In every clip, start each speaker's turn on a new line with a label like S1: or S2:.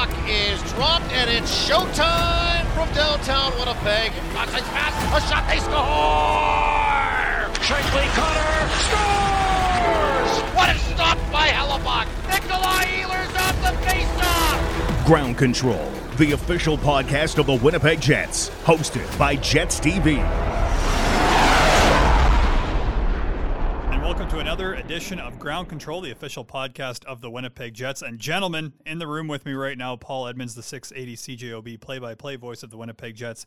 S1: puck is dropped, and it's showtime from downtown Winnipeg. Boston's pass, a shot, they score! Shankly Cutter scores! What a stop by Hellebuyck! Nikolai Ehlers off the faceoff!
S2: Ground Control, the official podcast of the Winnipeg Jets, hosted by Jets TV.
S3: Welcome to another edition of Ground Control, the official podcast of the Winnipeg Jets. And gentlemen, in the room with me right now, Paul Edmonds, the 680 CJOB play-by-play voice of the Winnipeg Jets,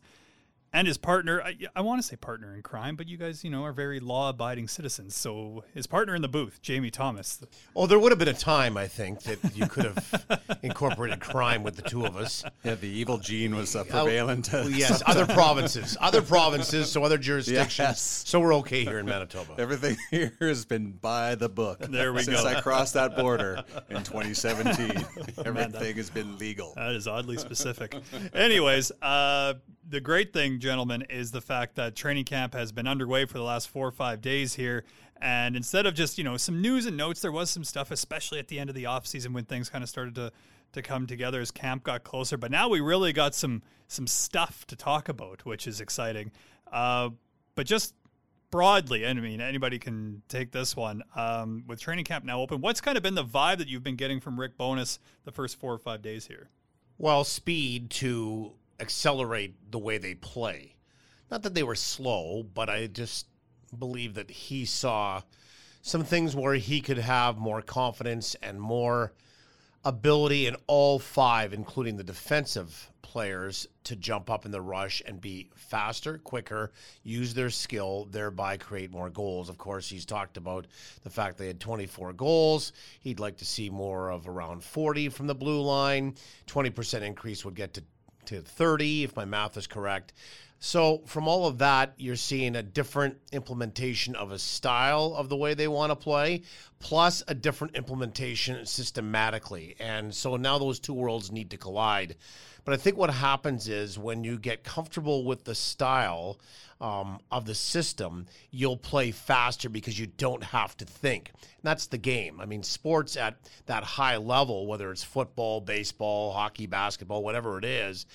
S3: and his partner. I, I want to say partner in crime, but you guys, you know, are very law-abiding citizens. So his partner in the booth, Jamie Thomas.
S1: Oh, there would have been a time, I think, that you could have incorporated crime with the two of us.
S4: Yeah, the evil gene was uh, prevalent.
S1: Oh, yes, other provinces, other provinces, so other jurisdictions.
S4: Yes.
S1: So we're okay here in Manitoba.
S4: Everything here has been by the book.
S3: There we
S4: Since
S3: go.
S4: I crossed that border in 2017, everything has been legal.
S3: That is oddly specific. Anyways, uh, the great thing, gentlemen, is the fact that training camp has been underway for the last four or five days here. And instead of just, you know, some news and notes, there was some stuff, especially at the end of the offseason when things kind of started to, to come together as camp got closer. But now we really got some some stuff to talk about, which is exciting. Uh, but just broadly, I mean, anybody can take this one. Um, with training camp now open, what's kind of been the vibe that you've been getting from Rick Bowness the first four or five days here?
S1: well, speed to accelerate the way they play. Not that they were slow, but I just believe that he saw some things where he could have more confidence and more ability in all five, including the defensive players, to jump up in the rush and be faster, quicker, use their skill, thereby create more goals. Of course, he's talked about the fact they had 24 goals. He'd like to see more of around 40 from the blue line. 20% increase would get to, to 30, if my math is correct. So, from all of that, you're seeing a different implementation of a style of the way they want to play, plus a different implementation systematically. And so now those two worlds need to collide. But I think what happens is when you get comfortable with the style um, of the system, you'll play faster because you don't have to think. And that's the game. I mean, sports at that high level, whether it's football, baseball, hockey, basketball, whatever it is,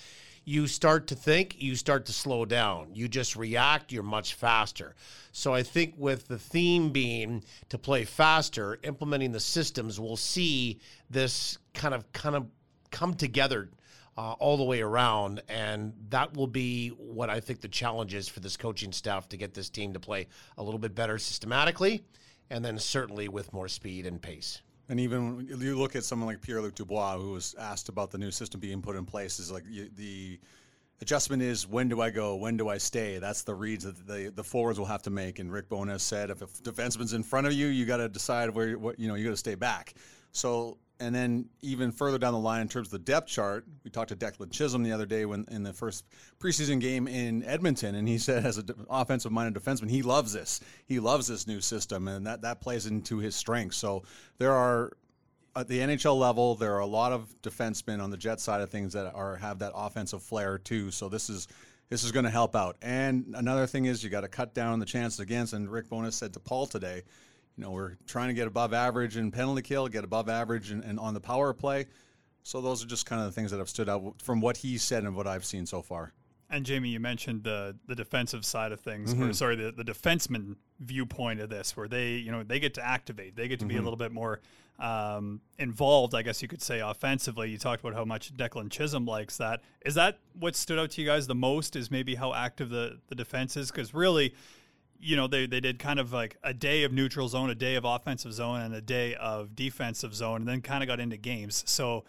S1: you start to think, you start to slow down. You just react, you're much faster. So I think with the theme being to play faster, implementing the systems, we'll see this kind of kind of come together uh, all the way around, and that will be what I think the challenge is for this coaching staff to get this team to play a little bit better systematically, and then certainly with more speed and pace.
S4: And even when you look at someone like Pierre Luc Dubois, who was asked about the new system being put in place, is like the adjustment is when do I go, when do I stay? That's the reads that the the forwards will have to make. And Rick Bowness said, if a defenseman's in front of you, you got to decide where what you know you got to stay back. So and then even further down the line in terms of the depth chart, we talked to Declan Chisholm the other day when in the first preseason game in Edmonton, and he said as an offensive-minded defenseman, he loves this. He loves this new system, and that that plays into his strengths. So there are at the NHL level, there are a lot of defensemen on the Jet side of things that are have that offensive flair too. So this is this is going to help out. And another thing is you got to cut down the chances against. And Rick Bowness said to Paul today, you know, we're trying to get above average in penalty kill, get above average and, and on the power play. So those are just kind of the things that have stood out from what he said and what I've seen so far.
S3: And Jamie, you mentioned the the defensive side of things, or sorry, the, the defenseman viewpoint of this, where they you know they get to activate, they get to be a little bit more um, involved, I guess you could say, offensively. You talked about how much Declan Chisholm likes that. Is that what stood out to you guys the most? Is maybe how active the the defense is? Because really, you know, they they did kind of like a day of neutral zone, a day of offensive zone, and a day of defensive zone, and then kind of got into games. So,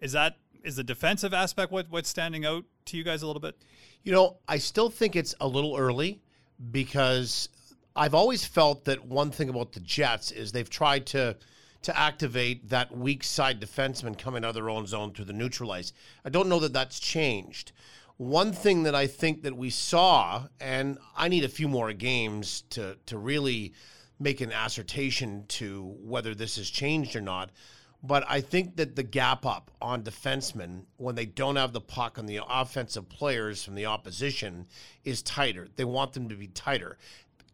S3: is that is the defensive aspect what what's standing out to you guys a little bit?
S1: You know, I still think it's a little early because I've always felt that one thing about the Jets is they've tried to to activate that weak side defenseman coming out of their own zone to the neutralize. I don't know that that's changed. One thing that I think that we saw, and I need a few more games to to really make an assertion to whether this has changed or not. But I think that the gap up on defensemen when they don't have the puck on the offensive players from the opposition is tighter. They want them to be tighter.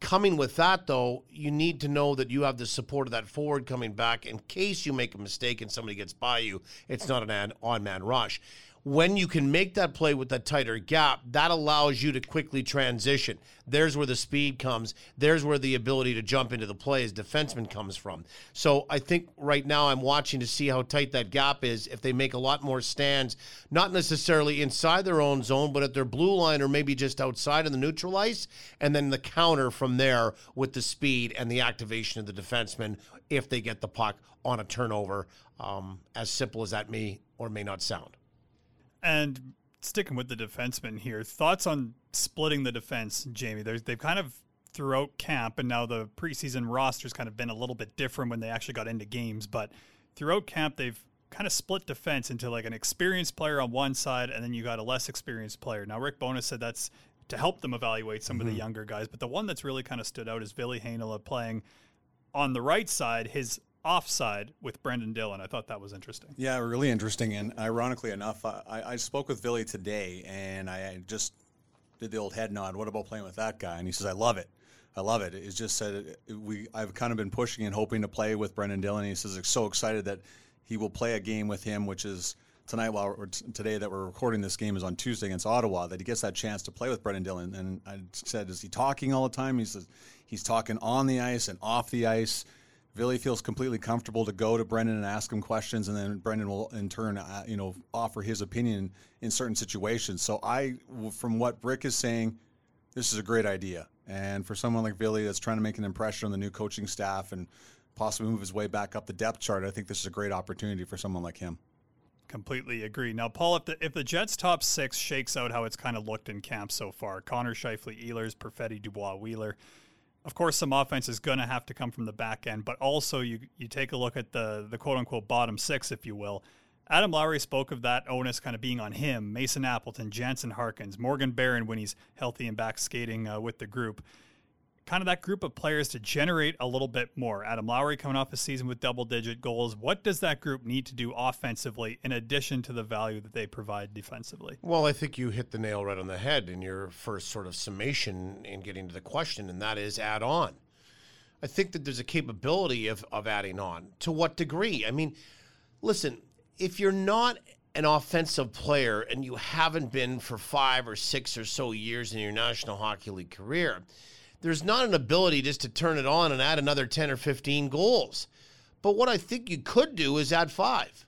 S1: coming with that, though, you need to know that you have the support of that forward coming back in case you make a mistake and somebody gets by you. It's not an on man rush when you can make that play with that tighter gap, that allows you to quickly transition. There's where the speed comes. There's where the ability to jump into the play as defenseman comes from. So I think right now I'm watching to see how tight that gap is. If they make a lot more stands, not necessarily inside their own zone, but at their blue line or maybe just outside of the neutral ice, and then the counter from there with the speed and the activation of the defenseman if they get the puck on a turnover. Um, as simple as that may or may not sound.
S3: And sticking with the defenseman here, thoughts on splitting the defense, Jamie? There's, they've kind of throughout camp, and now the preseason roster's kind of been a little bit different when they actually got into games. But throughout camp, they've kind of split defense into like an experienced player on one side, and then you got a less experienced player. Now, Rick Bowness said that's to help them evaluate some mm-hmm. of the mm-hmm. younger guys, but the one that's really kind of stood out is Ville Heinola playing on the right side. His offside with Brendan Dillon. I thought that was interesting.
S4: Yeah, really interesting. And ironically enough, I, I spoke with Billy today, and I just did the old head nod. What about playing with that guy? And he says, I love it. I love it. It's just said we. I've kind of been pushing and hoping to play with Brendan Dillon. He says, so excited that he will play a game with him, which is tonight while today that we're recording this game is on Tuesday against Ottawa that he gets that chance to play with Brendan Dillon and I said is he talking all the time he says he's talking on the ice and off the ice Ville feels completely comfortable to go to Brendan and ask him questions, and then Brendan will in turn, uh, you know, offer his opinion in certain situations. So I, from what Brick is saying, this is a great idea. And for someone like Ville that's trying to make an impression on the new coaching staff and possibly move his way back up the depth chart, I think this is a great opportunity for someone like him.
S3: Completely agree. Now, Paul, if the if the Jets' top six shakes out how it's kind of looked in camp so far, Connor Scheifele, Ehlers, Perfetti, Dubois, Wheeler of course, some offense is going to have to come from the back end, but also you you take a look at the the quote unquote bottom six, if you will. Adam Lowry spoke of that onus kind of being on him, Mason Appleton, Jansen Harkins, Morgan Barron when he's healthy and back skating uh, with the group kind of that group of players to generate a little bit more. Adam Lowry coming off a season with double digit goals. What does that group need to do offensively in addition to the value that they provide defensively?
S1: Well, I think you hit the nail right on the head in your first sort of summation in getting to the question, and that is add on. I think that there's a capability of, of adding on. To what degree? I mean, listen, if you're not an offensive player and you haven't been for five or six or so years in your National Hockey League career, there's not an ability just to turn it on and add another 10 or 15 goals. But what I think you could do is add five.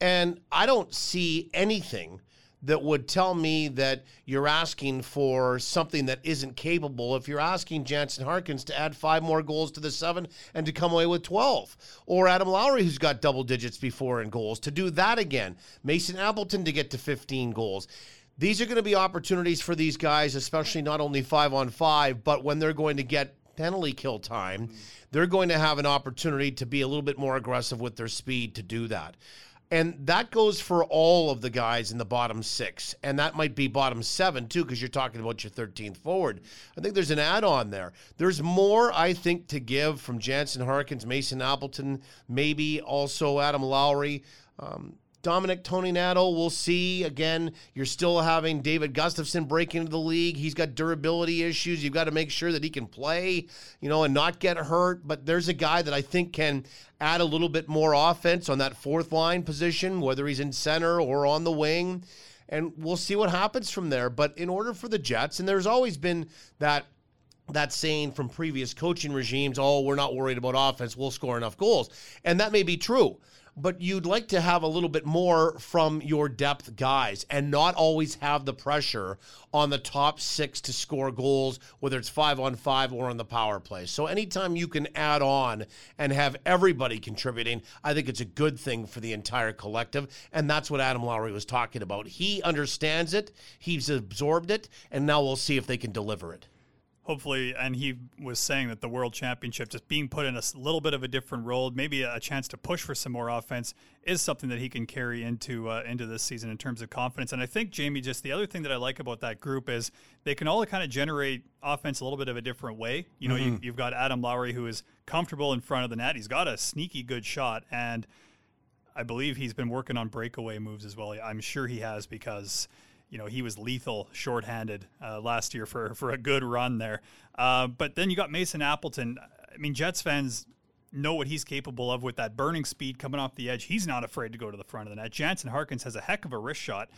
S1: And I don't see anything that would tell me that you're asking for something that isn't capable if you're asking Jansen Harkins to add five more goals to the seven and to come away with 12. Or Adam Lowry, who's got double digits before in goals, to do that again. Mason Appleton to get to 15 goals these are going to be opportunities for these guys, especially not only five on five, but when they're going to get penalty kill time, they're going to have an opportunity to be a little bit more aggressive with their speed to do that. And that goes for all of the guys in the bottom six. And that might be bottom seven, too, because you're talking about your 13th forward. I think there's an add on there. There's more, I think, to give from Jansen Harkins, Mason Appleton, maybe also Adam Lowry. Um, Dominic Toninato, we'll see. Again, you're still having David Gustafsson break into the league. He's got durability issues. You've got to make sure that he can play, you know, and not get hurt. But there's a guy that I think can add a little bit more offense on that fourth line position, whether he's in center or on the wing. And we'll see what happens from there. But in order for the Jets, and there's always been that that saying from previous coaching regimes, oh, we're not worried about offense, we'll score enough goals. And that may be true but you'd like to have a little bit more from your depth guys and not always have the pressure on the top six to score goals, whether it's five on five or on the power play. So anytime you can add on and have everybody contributing, I think it's a good thing for the entire collective. And that's what Adam Lowry was talking about. He understands it, he's absorbed it, and now we'll see if they can deliver it
S3: hopefully, and he was saying that the World Championship, just being put in a little bit of a different role, maybe a chance to push for some more offense, is something that he can carry into uh, into this season in terms of confidence. And I think Jamie, just the other thing that I like about that group is they can all kind of generate offense a little bit of a different way. You know, mm-hmm. you, you've got Adam Lowry who is comfortable in front of the net. He's got a sneaky good shot, and I believe he's been working on breakaway moves as well. I'm sure he has because you know he was lethal shorthanded uh, last year for for a good run there. Uh, but then you got Mason Appleton. I mean, Jets fans know what he's capable of with that burning speed coming off the edge. He's not afraid to go to the front of the net. Jansen Harkins has a heck of a wrist shot.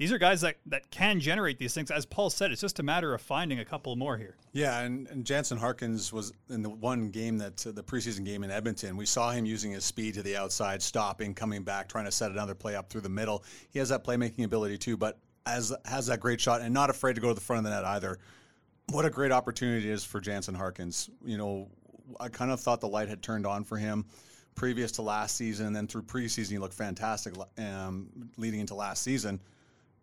S3: These are guys that, that can generate these things. As Paul said, it's just a matter of finding a couple more here.
S4: Yeah, and, and Jansen Harkins was in the one game that uh, the preseason game in Edmonton. We saw him using his speed to the outside, stopping, coming back, trying to set another play up through the middle. He has that playmaking ability too, but as has that great shot and not afraid to go to the front of the net either. What a great opportunity it is for Jansen Harkins. You know, I kind of thought the light had turned on for him previous to last season, and then through preseason he looked fantastic um, leading into last season.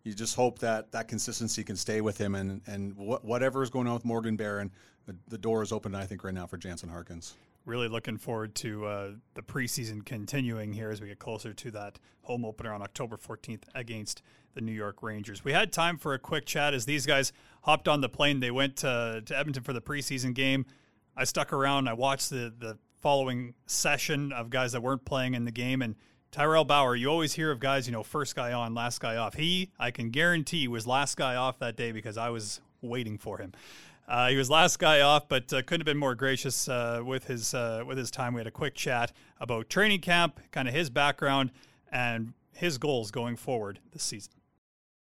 S4: You just hope that that consistency can stay with him, and and wh- whatever is going on with Morgan Barron, the, the door is open. I think right now for Jansen Harkins.
S3: Really looking forward to uh, the preseason continuing here as we get closer to that home opener on October 14th against the New York Rangers. We had time for a quick chat as these guys hopped on the plane. They went to, to Edmonton for the preseason game. I stuck around. I watched the the following session of guys that weren't playing in the game, and Tyrel Bauer. You always hear of guys, you know, first guy on, last guy off. He, I can guarantee, was last guy off that day because I was waiting for him. Uh, he was last guy off, but uh, couldn't have been more gracious uh, with his uh, with his time. We had a quick chat about training camp, kind of his background, and his goals going forward this season.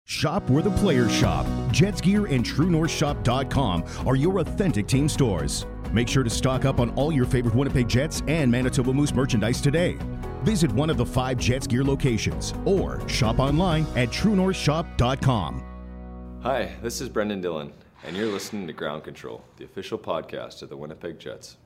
S2: Shop where the players shop. Jets Gear and TrueNorthShop.com are your authentic team stores. Make sure to stock up on all your favorite Winnipeg Jets and Manitoba Moose merchandise today. Visit one of the five Jets Gear locations or shop online at TrueNorthShop.com.
S5: Hi, this is Brendan Dillon, and you're listening to Ground Control, the official podcast of the Winnipeg Jets.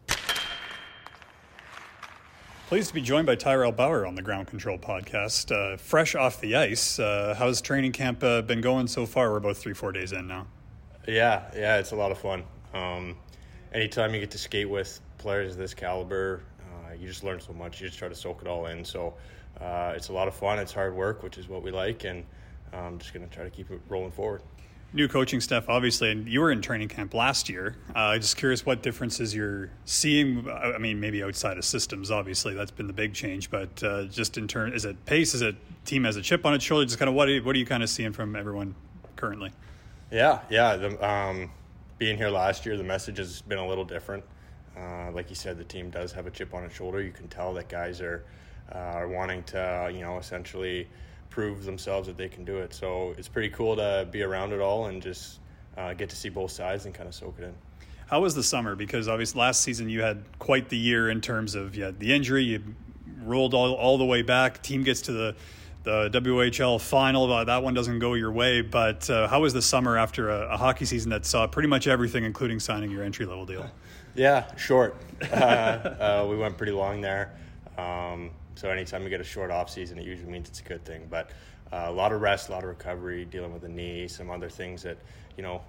S3: Pleased to be joined by Tyrel Bauer on the Ground Control podcast. Uh, fresh off the ice, uh, how's training camp uh, been going so far? We're about three, four days in now.
S6: Yeah, yeah, it's a lot of fun. Um, anytime you get to skate with players of this caliber, uh, you just learn so much. You just try to soak it all in. So uh, it's a lot of fun. It's hard work, which is what we like, and I'm just going to try to keep it rolling forward.
S3: New coaching staff, obviously, and you were in training camp last year. Uh, just curious what differences you're seeing. I mean, maybe outside of systems, obviously, that's been the big change. But uh, just in turn, is it pace? Is it team has a chip on its shoulder? Just kind of what? Are you, what are you kind of seeing from everyone currently?
S6: Yeah, yeah. The, um, being here last year, the message has been a little different. Uh, like you said, the team does have a chip on its shoulder. You can tell that guys are uh, are wanting to, you know, essentially prove themselves that they can do it. So it's pretty cool to be around it all and just uh, get to see both sides and kind of soak it in.
S3: How was the summer? Because obviously last season you had quite the year in terms of you had the injury, you rolled all, all the way back. Team gets to the the WHL final. Uh, that one doesn't go your way. But uh, how was the summer after a, a, hockey season that saw pretty much everything, including signing your entry level deal?
S6: Yeah, short. uh, uh we went pretty long there. Um, so anytime you get a short off season, it usually means it's a good thing. But uh, a lot of rest, a lot of recovery, dealing with the knee, some other things that you know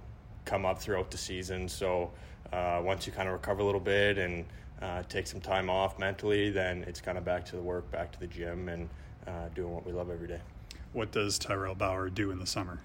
S6: come up throughout the season. So uh, once you kind of recover a little bit and uh, take some time off mentally, then it's kind of back to the work, back to the gym, and uh, doing what we love every day.
S3: What does Tyrel Bauer do in the summer?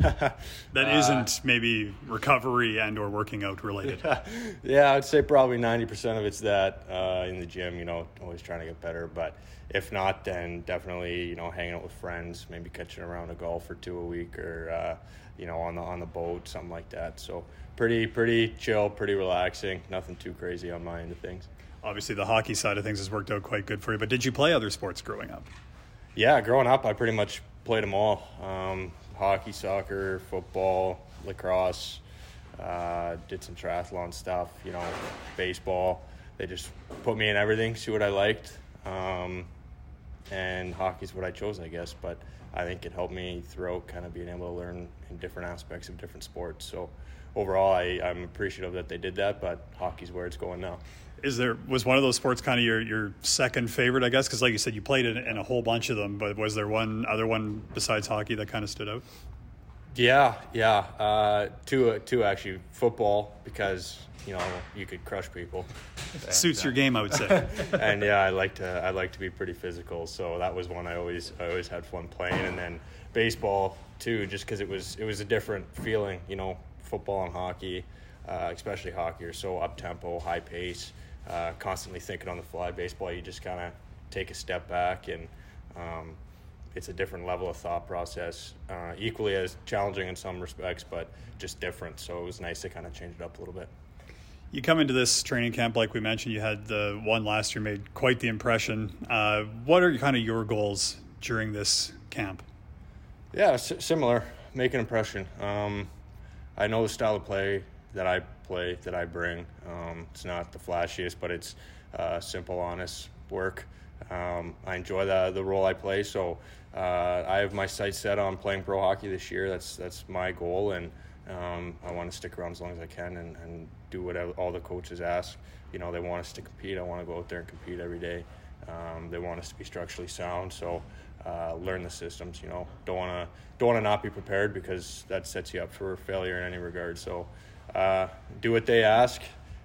S3: That isn't maybe recovery and or working out related.
S6: yeah, I'd say probably ninety percent of it's that uh, in the gym. You know, always trying to get better. But if not, then definitely you know hanging out with friends, maybe catching around a golf or two a week, or uh, you know on the on the boat, something like that. So pretty pretty chill, pretty relaxing. Nothing too crazy on my end of things.
S3: Obviously, the hockey side of things has worked out quite good for you. But did you play other sports growing up?
S6: Yeah, growing up, I pretty much played them all. Um, hockey, soccer, football, lacrosse. Uh, did some triathlon stuff, you know, baseball. They just put me in everything, see what I liked. Um, and hockey's what I chose, I guess. But I think it helped me throughout kind of being able to learn in different aspects of different sports. So overall, I, I'm appreciative that they did that, but hockey's where it's going now
S3: is there was one of those sports kind of your your second favorite i guess? Because like you said you played in, in, a whole bunch of them but was there one other one besides hockey that kind of stood out?
S6: Yeah yeah uh, two two actually football because you know you could crush people.
S3: Suits your game i would say.
S6: And yeah i like to i like to be pretty physical so that was one i always i always had fun playing. And then baseball too just because it was it was a different feeling you know football and hockey uh, especially hockey are so up tempo high pace uh, constantly thinking on the fly. Baseball, you just kind of take a step back and um, it's a different level of thought process, uh, equally as challenging in some respects, but just different. So it was nice to kind of change it up a little bit.
S3: You come into this training camp, like we mentioned, you had the one last year made quite the impression. Uh, what are kind of your goals during this camp?
S6: Yeah, s- similar. Make an impression. Um, I know the style of play that I play, that I bring. Um, it's not the flashiest, but it's uh, simple, honest work. Um, I enjoy the the role I play, so uh, I have my sights set on playing pro hockey this year. That's that's my goal, and um, I want to stick around as long as I can and, and do what all the coaches ask. You know, they want us to compete. I want to go out there and compete every day. Um, they want us to be structurally sound, so uh, learn the systems. You know, don't want to don't want to not be prepared because that sets you up for failure in any regard. So, uh, do what they ask,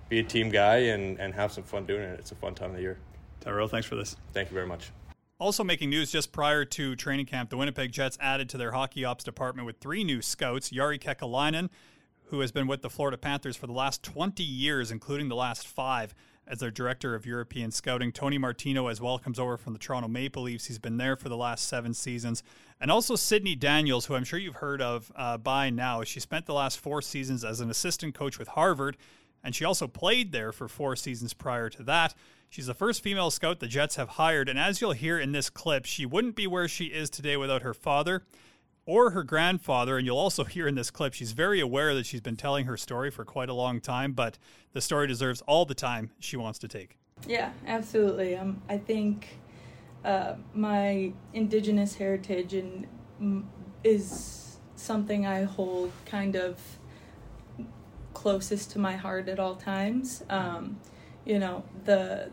S6: be a team guy, and and have some fun doing it. It's a fun time of the year.
S3: Tyrel, thanks for this.
S6: Thank you very much.
S3: Also making news just prior to training camp, the Winnipeg Jets added to their hockey ops department with three new scouts, Jari Kekäläinen, who has been with the Florida Panthers for the last 20 years, including the last five as their director of European scouting. Tony Martino as well comes over from the Toronto Maple Leafs. He's been there for the last seven seasons. And also Sydney Daniels, who I'm sure you've heard of uh, by now. She spent the last four seasons as an assistant coach with Harvard, and she also played there for four seasons prior to that. She's the first female scout the Jets have hired, and as you'll hear in this clip, she wouldn't be where she is today without her father or her grandfather. And you'll also hear in this clip, she's very aware that she's been telling her story for quite a long time, but the story deserves all the time she wants to take.
S7: Yeah, absolutely. Um, I think uh, my indigenous heritage and mm, is something I hold kind of closest to my heart at all times. Um, you know, the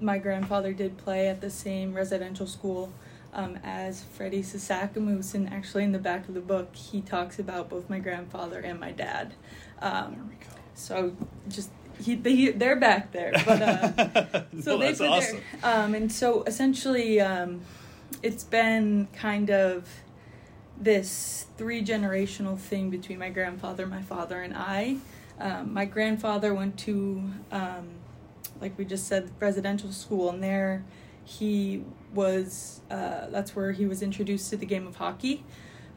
S7: my grandfather did play at the same residential school um, as Freddie Sasakamoose, and actually in the back of the book, he talks about both my grandfather and my dad. Um, so just he, they, they're back there, but uh, so
S3: No,
S7: they
S3: that's awesome.
S7: their, um, and so essentially, um, it's been kind of this three generational thing between my grandfather, my father, and I. Um, my grandfather went to, um, like we just said, residential school, and there he was. Uh, that's where he was introduced to the game of hockey.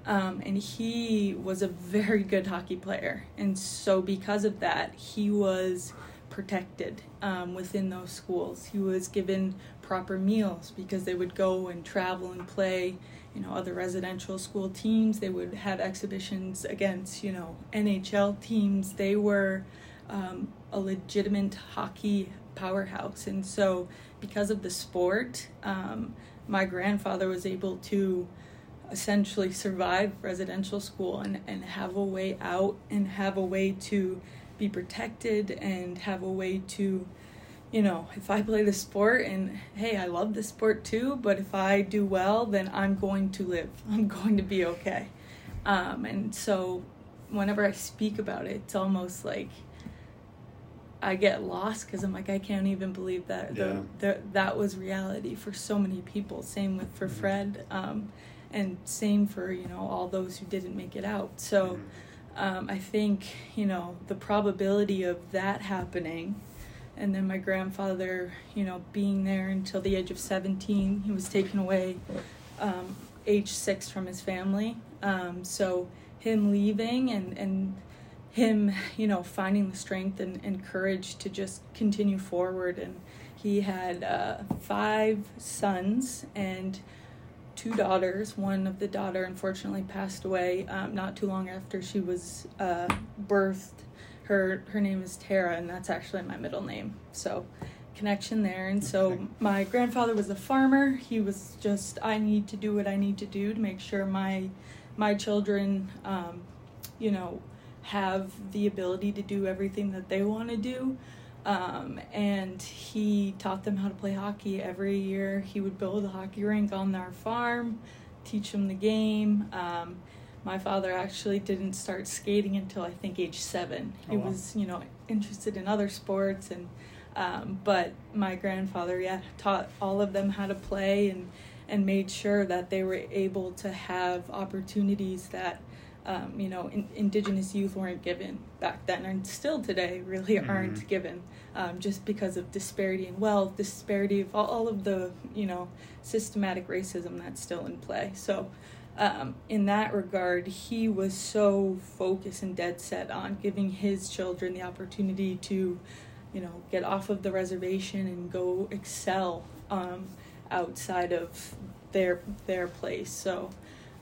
S7: Um, and he was a very good hockey player. And so, because of that, he was protected um, within those schools. He was given proper meals because they would go and travel and play, you know, other residential school teams. They would have exhibitions against, you know, NHL teams. They were um, a legitimate hockey powerhouse. And so, because of the sport, um, my grandfather was able to essentially survive residential school and, and have a way out and have a way to be protected and have a way to you know if i play the sport and hey i love the sport too but if i do well then i'm going to live i'm going to be okay um, and so whenever i speak about it it's almost like i get lost because i'm like i can't even believe that
S3: Yeah.
S7: the, the, that was reality for so many people. Same with for fred um, and same for you know all those who didn't make it out. So um, i think you know the probability of that happening and then my grandfather you know being there until the age of 17 he was taken away um, age six from his family. Um, so him leaving and and him you know finding the strength and, and courage to just continue forward and he had uh, five sons and two daughters. One of the daughter unfortunately passed away um, not too long after she was uh, birthed. Her her name is Tara, and that's actually my middle name. So connection there. And so my grandfather was a farmer. He was just I need to do what I need to do to make sure my my children, um, you know, have the ability to do everything that they want to do. Um, and he taught them how to play hockey every year. He would build a hockey rink on our farm, teach them the game. Um, my father actually didn't start skating until I think age seven. He
S3: Oh, wow.
S7: was, you know, interested in other sports, and um, but my grandfather, yeah, taught all of them how to play and and made sure that they were able to have opportunities that um, you know, in, indigenous youth weren't given back then, and still today really mm-hmm. aren't given, um, just because of disparity in wealth, disparity of all, all, of the you know systematic racism that's still in play. So, um, in that regard, he was so focused and dead set on giving his children the opportunity to, you know, get off of the reservation and go excel um, outside of their their place. So.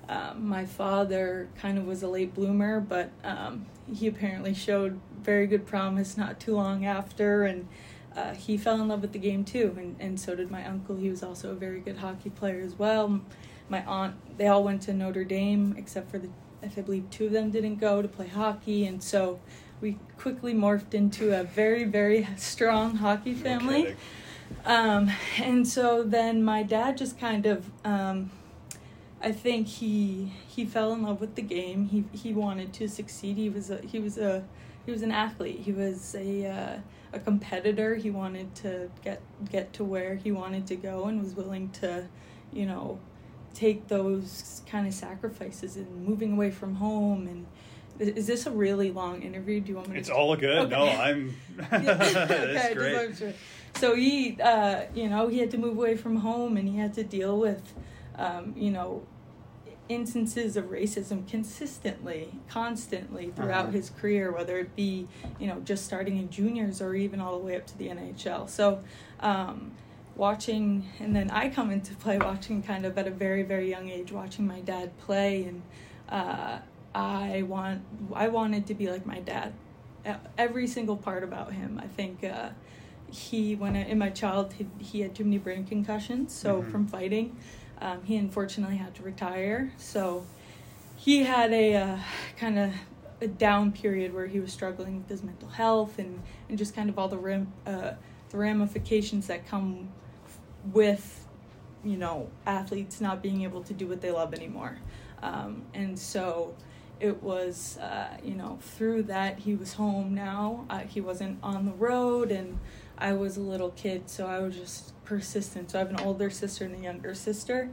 S7: Um, my father kind of was a late bloomer, but um, he apparently showed very good promise not too long after, and uh, he fell in love with the game too, and, and so did my uncle. He was also a very good hockey player as well. My aunt, they all went to Notre Dame, except for the, I believe two of them didn't go to play hockey, and so we quickly morphed into a very, very strong hockey family. Um, and so then my dad just kind of um, I think he he fell in love with the game. He he wanted to succeed. He was a he was a he was an athlete. He was a uh, a competitor. He wanted to get get to where he wanted to go and was willing to, you know, take those kind of sacrifices and moving away from home and is this a really long interview? Do you want me to?
S3: It's all good. Okay. No, I'm. okay,
S7: great. Sure. So he, uh, you know, he had to move away from home, and he had to deal with, um, you know, instances of racism consistently, constantly throughout uh-huh. his career, whether it be, you know, just starting in juniors or even all the way up to the NHL. So, um, watching, and then I come into play watching kind of at a very, very young age, watching my dad play, and uh, I want, I wanted to be like my dad. Every single part about him, I think. Uh, he, when I, in my childhood, he had too many brain concussions, so mm-hmm. from fighting. Um, he unfortunately had to retire, so he had a uh, kind of a down period where he was struggling with his mental health and, and just kind of all the ram, uh, the ramifications that come with you know athletes not being able to do what they love anymore. Um, and so it was uh, you know through that he was home now. Uh, he wasn't on the road and i was a little kid so i was just persistent. So I have an older sister and a younger sister.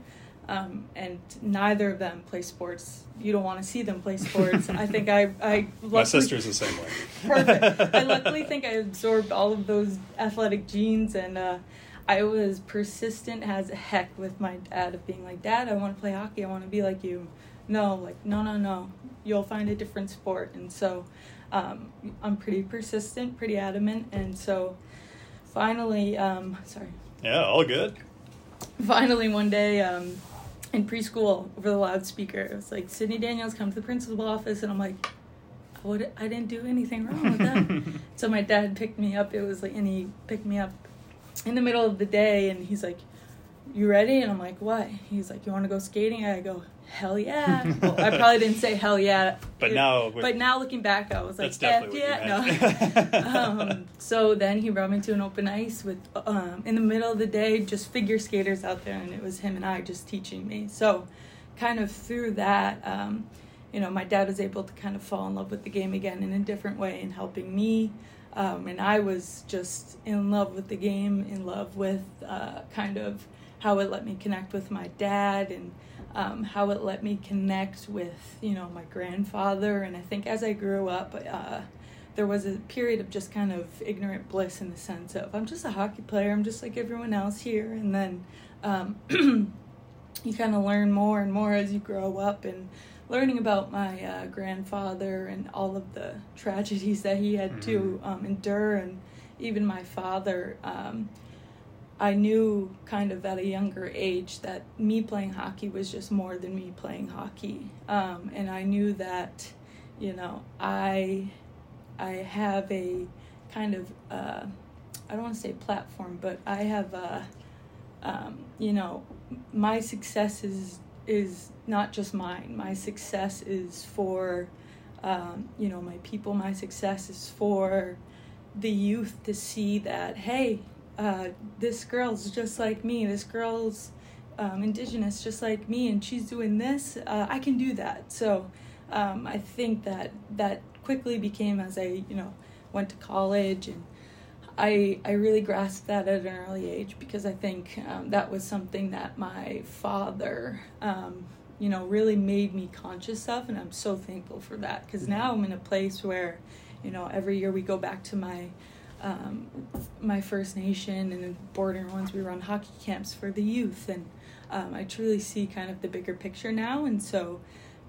S7: Um, and neither of them play sports. You don't want to see them play sports. I think I, I
S3: luckily, my sister's the same way.
S7: perfect. I luckily think I absorbed all of those athletic genes, and uh, I was persistent as heck with my dad of being like, Dad, I want to play hockey. I want to be like you. No, like no, no, no. You'll find a different sport, and so um, I'm pretty persistent, pretty adamant, and so finally, um, sorry.
S3: Yeah, all good.
S7: Finally, one day um, in preschool, over the loudspeaker, it was like, Sydney Daniels, come to the principal's office. And I'm like, what? I didn't do anything wrong with that. so my dad picked me up. It was like, and he picked me up in the middle of the day, and he's like, you ready? And I'm like, what? He's like, you want to go skating? I go, hell yeah. well, I probably didn't say hell yeah.
S3: But it, now,
S7: but now looking back, I was like, yeah, yeah, no. um, so then he brought me to an open ice with, um, in the middle of the day, just figure skaters out there, and it was him and I just teaching me. So, kind of through that, um, you know, my dad was able to kind of fall in love with the game again in a different way and helping me. Um, and I was just in love with the game, in love with uh, kind of how it let me connect with my dad and um, how it let me connect with you know my grandfather. And i think as i grew up uh, there was a period of just kind of ignorant bliss in the sense of i'm just a hockey player. I'm just like everyone else here. And then um, you kind of learn more and more as you grow up and learning about my uh, grandfather and all of the tragedies that he had mm-hmm. to um, endure and even my father um, I knew kind of at a younger age that me playing hockey was just more than me playing hockey. Um, and I knew that, you know, I I have a kind of uh, I don't want to say platform, but I have a um, you know my success is is not just mine. My success is for um, you know my people. My success is for the youth to see that hey uh, this girl's just like me. This girl's um, indigenous just like me, and she's doing this. Uh, I can do that. So um, I think that that quickly became as I you know went to college and. I, I really grasped that at an early age because I think um, that was something that my father, um, you know, really made me conscious of, and I'm so thankful for that because now I'm in a place where, you know, every year we go back to my um, my First Nation and the border ones. We run hockey camps for the youth, and um, I truly see kind of the bigger picture now. And so,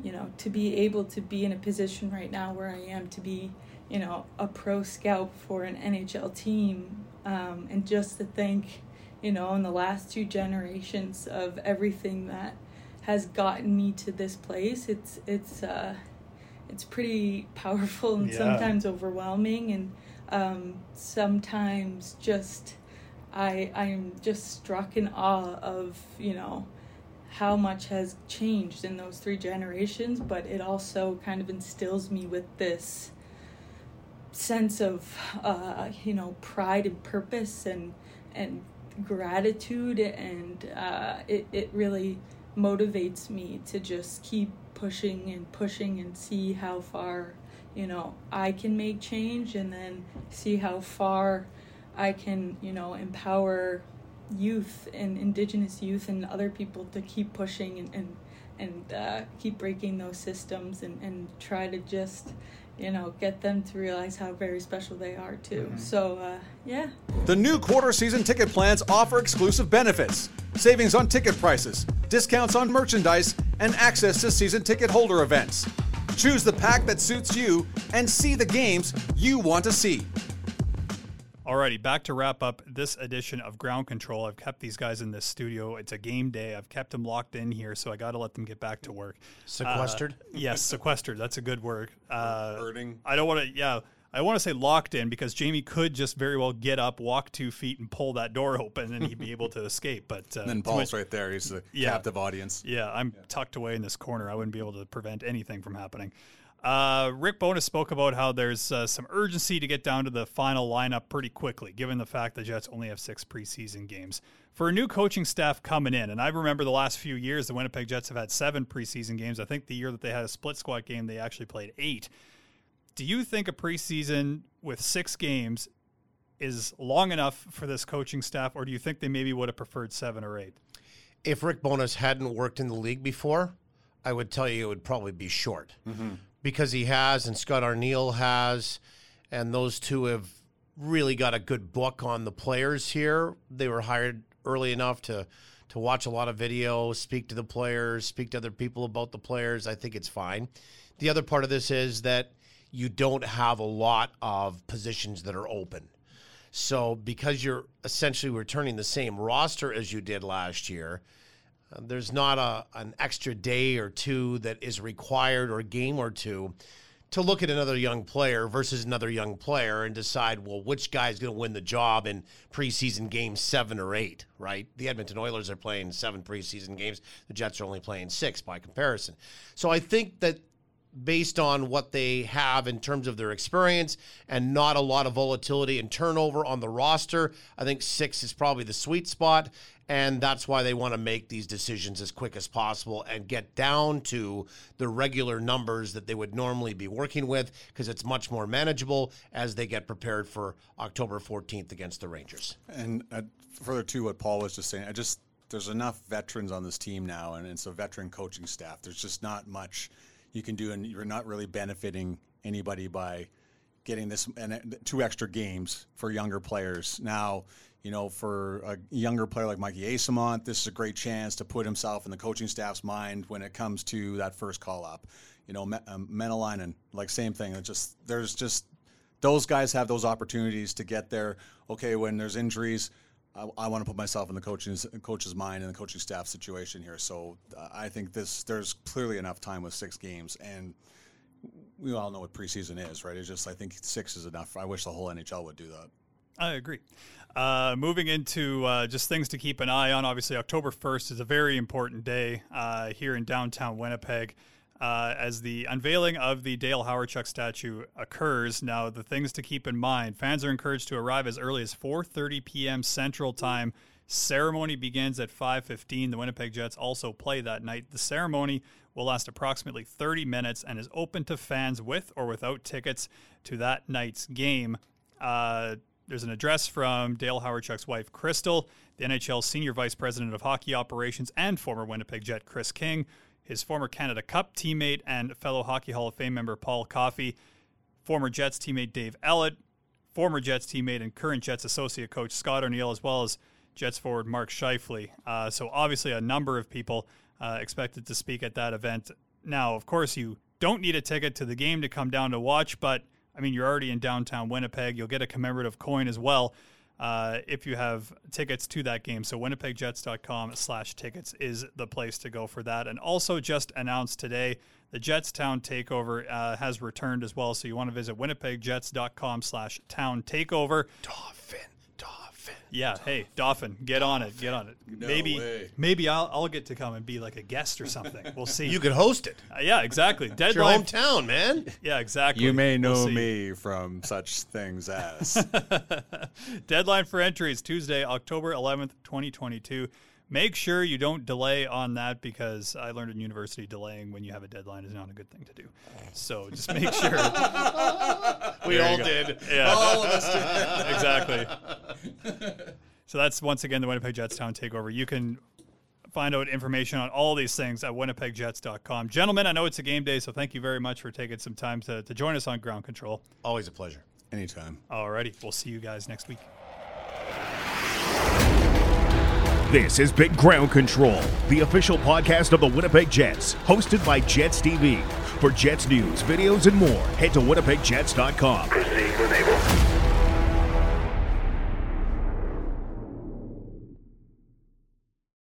S7: you know, to be able to be in a position right now where I am to be, you know, a pro scout for an NHL team, um, and just to think, you know, in the last two generations of everything that has gotten me to this place, it's it's uh, it's pretty powerful and
S3: Yeah.
S7: sometimes overwhelming and um, sometimes just I I'm just struck in awe of you know how much has changed in those three generations, but it also kind of instills me with this sense of uh, you know pride and purpose and and gratitude and uh, it, it really motivates me to just keep pushing and pushing and see how far you know I can make change and then see how far I can you know empower youth and indigenous youth and other people to keep pushing and and, and uh, keep breaking those systems and, and try to just you know get them to realize how very special they are too. So uh, yeah.
S4: The new quarter season ticket plans offer exclusive benefits, savings on ticket prices, discounts on merchandise, and access to season ticket holder events. Choose the pack that suits you and see the games you want to see.
S3: Alrighty, back to wrap up this edition of Ground Control. I've kept these guys in this studio. It's a game day. I've kept them locked in here, so I got to let them get back to work.
S1: Sequestered?
S3: Uh, yes, sequestered. That's a good word. Uh,
S4: Herding.
S3: I don't want to. Yeah, I want to say locked in because Jamie could just very well get up, walk two feet, and pull that door open, and he'd be able to escape. But uh,
S4: And then Paul's right there. He's the
S3: Yeah.
S4: captive audience.
S3: yeah, I'm tucked away in this corner. I wouldn't be able to prevent anything from happening. Uh, Rick Bowness spoke about how there's uh, some urgency to get down to the final lineup pretty quickly, given the fact the Jets only have six preseason games. For a new coaching staff coming in, and I remember the last few years, the Winnipeg Jets have had seven preseason games. I think the year that they had a split squad game, they actually played eight. Do you think a preseason with six games is long enough for this coaching staff, or do you think they maybe would have preferred seven or eight?
S1: if Rick Bowness hadn't worked in the league before, I would tell you it would probably be short mm-hmm. because he has, and Scott Arniel has, and those two have really got a good book on the players here. They were hired early enough to to watch a lot of video, speak to the players, speak to other people about the players. I think it's fine. The other part of this is that you don't have a lot of positions that are open. So because you're essentially returning the same roster as you did last year, uh, there's not a an extra day or two that is required or a game or two to look at another young player versus another young player and decide, well, which guy is going to win the job in preseason games seven or eight, right? The Edmonton Oilers are playing seven preseason games. The Jets are only playing six by comparison. So I think that based on what they have in terms of their experience and not a lot of volatility and turnover on the roster. I think six is probably the sweet spot. And that's why they want to make these decisions as quick as possible and get down to the regular numbers that they would normally be working with because it's much more manageable as they get prepared for October 14th against the Rangers.
S4: And uh, further to what Paul was just saying, I just there's enough veterans on this team now, and it's a veteran coaching staff. There's just not much you can do, and you're not really benefiting anybody by getting this and uh, two extra games for younger players. Now, you know, for a younger player like Mikey Eyssimont, this is a great chance to put himself in the coaching staff's mind when it comes to that first call up. You know, um, Mäenalanen, like same thing. It's just there's just those guys have those opportunities to get there. Okay, when there's injuries, I, I want to put myself in the coach's coach's mind and the coaching staff situation here. So uh, I think this there's clearly enough time with six games, and we all know what preseason is, right? It's just I think six is enough. I wish the whole NHL would do that.
S3: I agree. Uh, moving into uh, just things to keep an eye on. Obviously, October 1st is a very important day uh, here in downtown Winnipeg uh, as the unveiling of the Dale Hawerchuk statue occurs. Now, the things to keep in mind: fans are encouraged to arrive as early as 4:30 p.m. Central Time. Ceremony begins at 5:15. The Winnipeg Jets also play that night. The ceremony will last approximately 30 minutes and is open to fans with or without tickets to that night's game. Uh, there's an address from Dale Hawerchuk's wife, Crystal, the NHL Senior Vice President of Hockey Operations, and former Winnipeg Jet Kris King. His former Canada Cup teammate and fellow Hockey Hall of Fame member Paul Coffey, former Jets teammate Dave Ellett, former Jets teammate and current Jets associate coach Scott Arniel, as well as Jets forward Mark Scheifele. Uh, so obviously, a number of people uh, expected to speak at that event. Now, of course, you don't need a ticket to the game to come down to watch, but I mean, you're already in downtown Winnipeg. You'll get a commemorative coin as well uh, if you have tickets to that game. So winnipegjets.com slash tickets is the place to go for that. And also just announced today, the Jetstown Takeover uh, has returned as well. So you want to visit winnipegjets.com slash town takeover. Yeah, hey, Dolphin, get on it, get on it.
S4: No
S3: maybe
S4: way.
S3: maybe I'll, I'll get to come and be like a guest or something. We'll see.
S1: You could host it.
S3: Uh, yeah, exactly.
S1: It's your
S3: Deadline.
S1: hometown, man.
S3: Yeah, exactly.
S4: You may
S3: We'll
S4: know me from such things as.
S3: Deadline for entries Tuesday, October 11th, 2022. Make sure you don't delay on that because I learned in university delaying when you have a deadline is not a good thing to do. So just make sure.
S1: We all did.
S3: Yeah. All of us did. exactly. So that's once again the Winnipeg Jetstown takeover. You can find out information on all these things at winnipegjets.com. Gentlemen, I know it's a game day, so thank you very much for taking some time to, to join us on ground control.
S1: Always a pleasure.
S4: Anytime.
S3: Alrighty, we'll see you guys next week.
S2: This is Big Ground Control, the official podcast of the Winnipeg Jets, hosted by Jets TV. For Jets news, videos, and more, head to winnipegjets.com.